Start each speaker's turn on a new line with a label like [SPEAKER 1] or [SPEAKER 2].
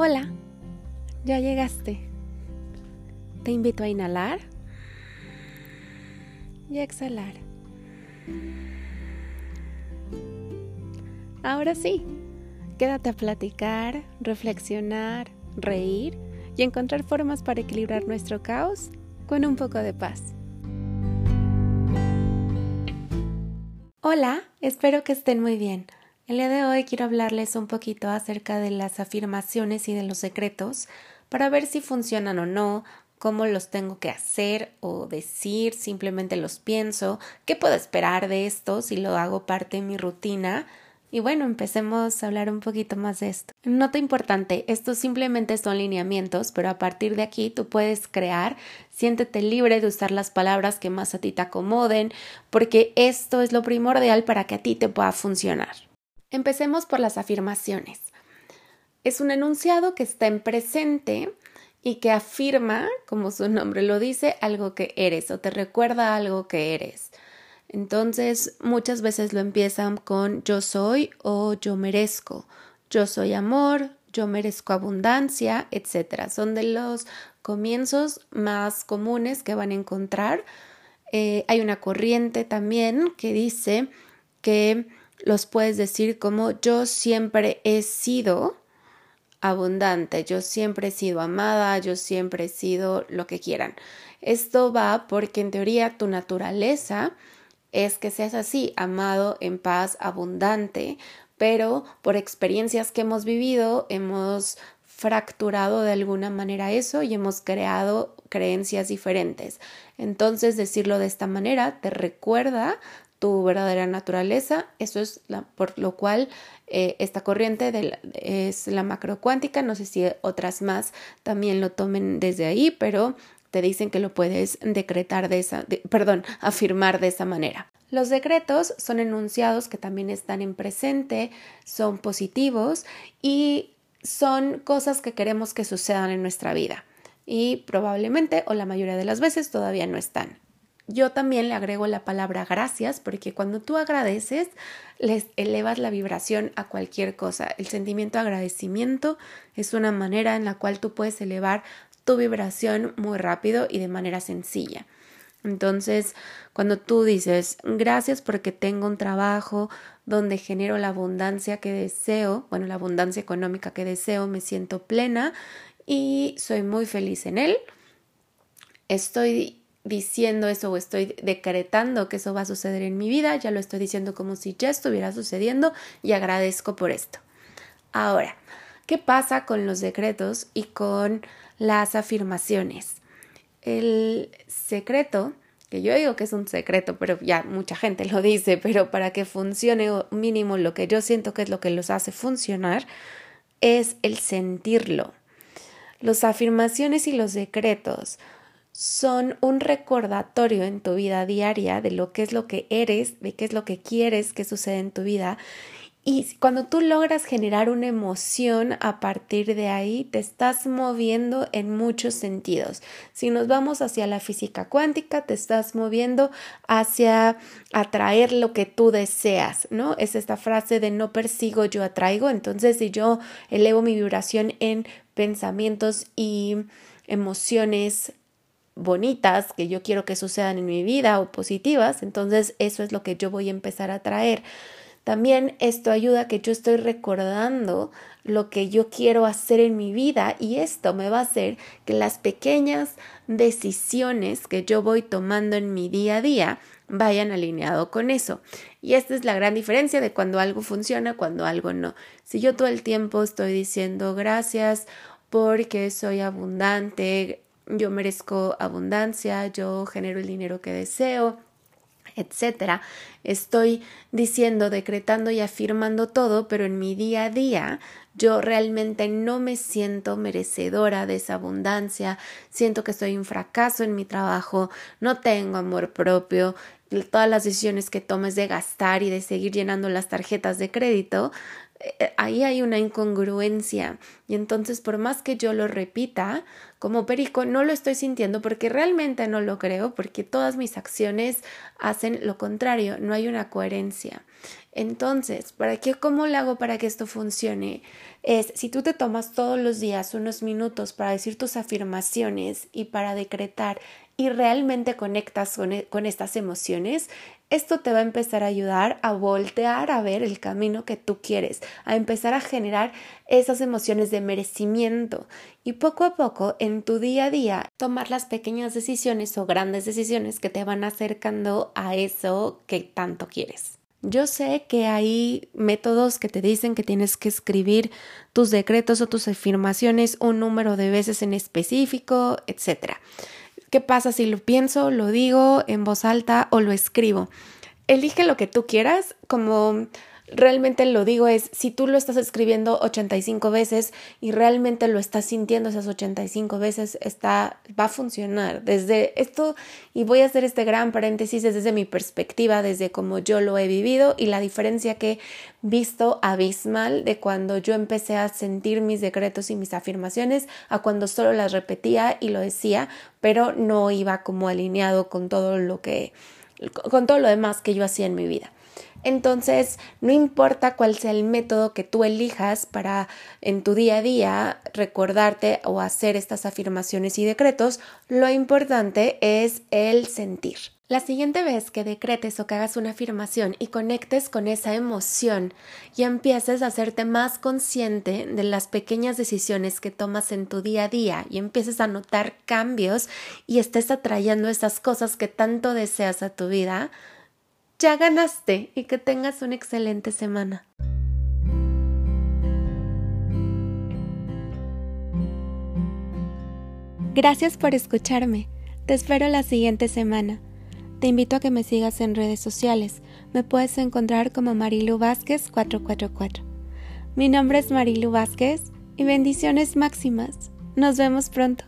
[SPEAKER 1] Hola, ya llegaste. Te invito a inhalar y a exhalar. Ahora sí, quédate a platicar, reflexionar, reír y encontrar formas para equilibrar nuestro caos con un poco de paz. Hola, espero que estén muy bien. El día de hoy quiero hablarles un poquito acerca de las afirmaciones y de los secretos para ver si funcionan o no, cómo los tengo que hacer o decir, simplemente los pienso, qué puedo esperar de esto si lo hago parte de mi rutina. Y bueno, empecemos a hablar un poquito más de esto. Nota importante, estos simplemente son lineamientos, pero a partir de aquí tú puedes crear, siéntete libre de usar las palabras que más a ti te acomoden, porque esto es lo primordial para que a ti te pueda funcionar. Empecemos por las afirmaciones. Es un enunciado que está en presente y que afirma, como su nombre lo dice, algo que eres o te recuerda algo que eres. Entonces, muchas veces lo empiezan con yo soy o yo merezco, yo soy amor, yo merezco abundancia, etc. Son de los comienzos más comunes que van a encontrar. Eh, hay una corriente también que dice que los puedes decir como yo siempre he sido abundante, yo siempre he sido amada, yo siempre he sido lo que quieran. Esto va porque en teoría tu naturaleza es que seas así, amado, en paz, abundante, pero por experiencias que hemos vivido hemos fracturado de alguna manera eso y hemos creado creencias diferentes. Entonces decirlo de esta manera te recuerda tu verdadera naturaleza. Eso es por lo cual eh, esta corriente es la macrocuántica. No sé si otras más también lo tomen desde ahí, pero te dicen que lo puedes decretar de esa, perdón, afirmar de esa manera. Los decretos son enunciados que también están en presente, son positivos y son cosas que queremos que sucedan en nuestra vida y probablemente o la mayoría de las veces todavía no están. Yo también le agrego la palabra gracias porque cuando tú agradeces, les elevas la vibración a cualquier cosa. El sentimiento de agradecimiento es una manera en la cual tú puedes elevar tu vibración muy rápido y de manera sencilla. Entonces, cuando tú dices gracias porque tengo un trabajo donde genero la abundancia que deseo, bueno, la abundancia económica que deseo, me siento plena y soy muy feliz en él. Estoy diciendo eso o estoy decretando que eso va a suceder en mi vida, ya lo estoy diciendo como si ya estuviera sucediendo y agradezco por esto. Ahora, ¿qué pasa con los decretos y con las afirmaciones? El secreto, que yo digo que es un secreto, pero ya mucha gente lo dice, pero para que funcione mínimo lo que yo siento que es lo que los hace funcionar, es el sentirlo. Las afirmaciones y los decretos son un recordatorio en tu vida diaria de lo que es lo que eres, de qué es lo que quieres que suceda en tu vida. Y cuando tú logras generar una emoción a partir de ahí, te estás moviendo en muchos sentidos. Si nos vamos hacia la física cuántica, te estás moviendo hacia atraer lo que tú deseas, ¿no? Es esta frase de no persigo, yo atraigo. Entonces, si yo elevo mi vibración en pensamientos y emociones bonitas que yo quiero que sucedan en mi vida o positivas, entonces eso es lo que yo voy a empezar a traer. También esto ayuda a que yo estoy recordando lo que yo quiero hacer en mi vida y esto me va a hacer que las pequeñas decisiones que yo voy tomando en mi día a día vayan alineado con eso. Y esta es la gran diferencia de cuando algo funciona, cuando algo no. Si yo todo el tiempo estoy diciendo gracias porque soy abundante, yo merezco abundancia, yo genero el dinero que deseo, etcétera. Estoy diciendo, decretando y afirmando todo, pero en mi día a día yo realmente no me siento merecedora de esa abundancia, siento que soy un fracaso en mi trabajo, no tengo amor propio, todas las decisiones que tomes de gastar y de seguir llenando las tarjetas de crédito eh, ahí hay una incongruencia y entonces por más que yo lo repita como perico no lo estoy sintiendo porque realmente no lo creo porque todas mis acciones hacen lo contrario, no hay una coherencia. Entonces, ¿para qué cómo lo hago para que esto funcione? Es si tú te tomas todos los días unos minutos para decir tus afirmaciones y para decretar y realmente conectas con, e, con estas emociones, esto te va a empezar a ayudar a voltear a ver el camino que tú quieres, a empezar a generar esas emociones de merecimiento y poco a poco en tu día a día tomar las pequeñas decisiones o grandes decisiones que te van acercando a eso que tanto quieres. Yo sé que hay métodos que te dicen que tienes que escribir tus decretos o tus afirmaciones un número de veces en específico, etcétera. ¿Qué pasa si lo pienso, lo digo en voz alta o lo escribo? Elige lo que tú quieras, como realmente lo digo es, si tú lo estás escribiendo 85 veces y realmente lo estás sintiendo esas 85 veces, está, va a funcionar. Desde esto, y voy a hacer este gran paréntesis desde mi perspectiva, desde como yo lo he vivido y la diferencia que he visto abismal de cuando yo empecé a sentir mis decretos y mis afirmaciones a cuando solo las repetía y lo decía, pero no iba como alineado con todo lo que, con todo lo demás que yo hacía en mi vida. Entonces, no importa cuál sea el método que tú elijas para en tu día a día recordarte o hacer estas afirmaciones y decretos, lo importante es el sentir. La siguiente vez que decretes o que hagas una afirmación y conectes con esa emoción y empieces a hacerte más consciente de las pequeñas decisiones que tomas en tu día a día y empieces a notar cambios y estés atrayendo esas cosas que tanto deseas a tu vida, ya ganaste y que tengas una excelente semana. Gracias por escucharme. Te espero la siguiente semana. Te invito a que me sigas en redes sociales. Me puedes encontrar como Marilu Vázquez 444. Mi nombre es Marilu Vázquez y bendiciones máximas. Nos vemos pronto.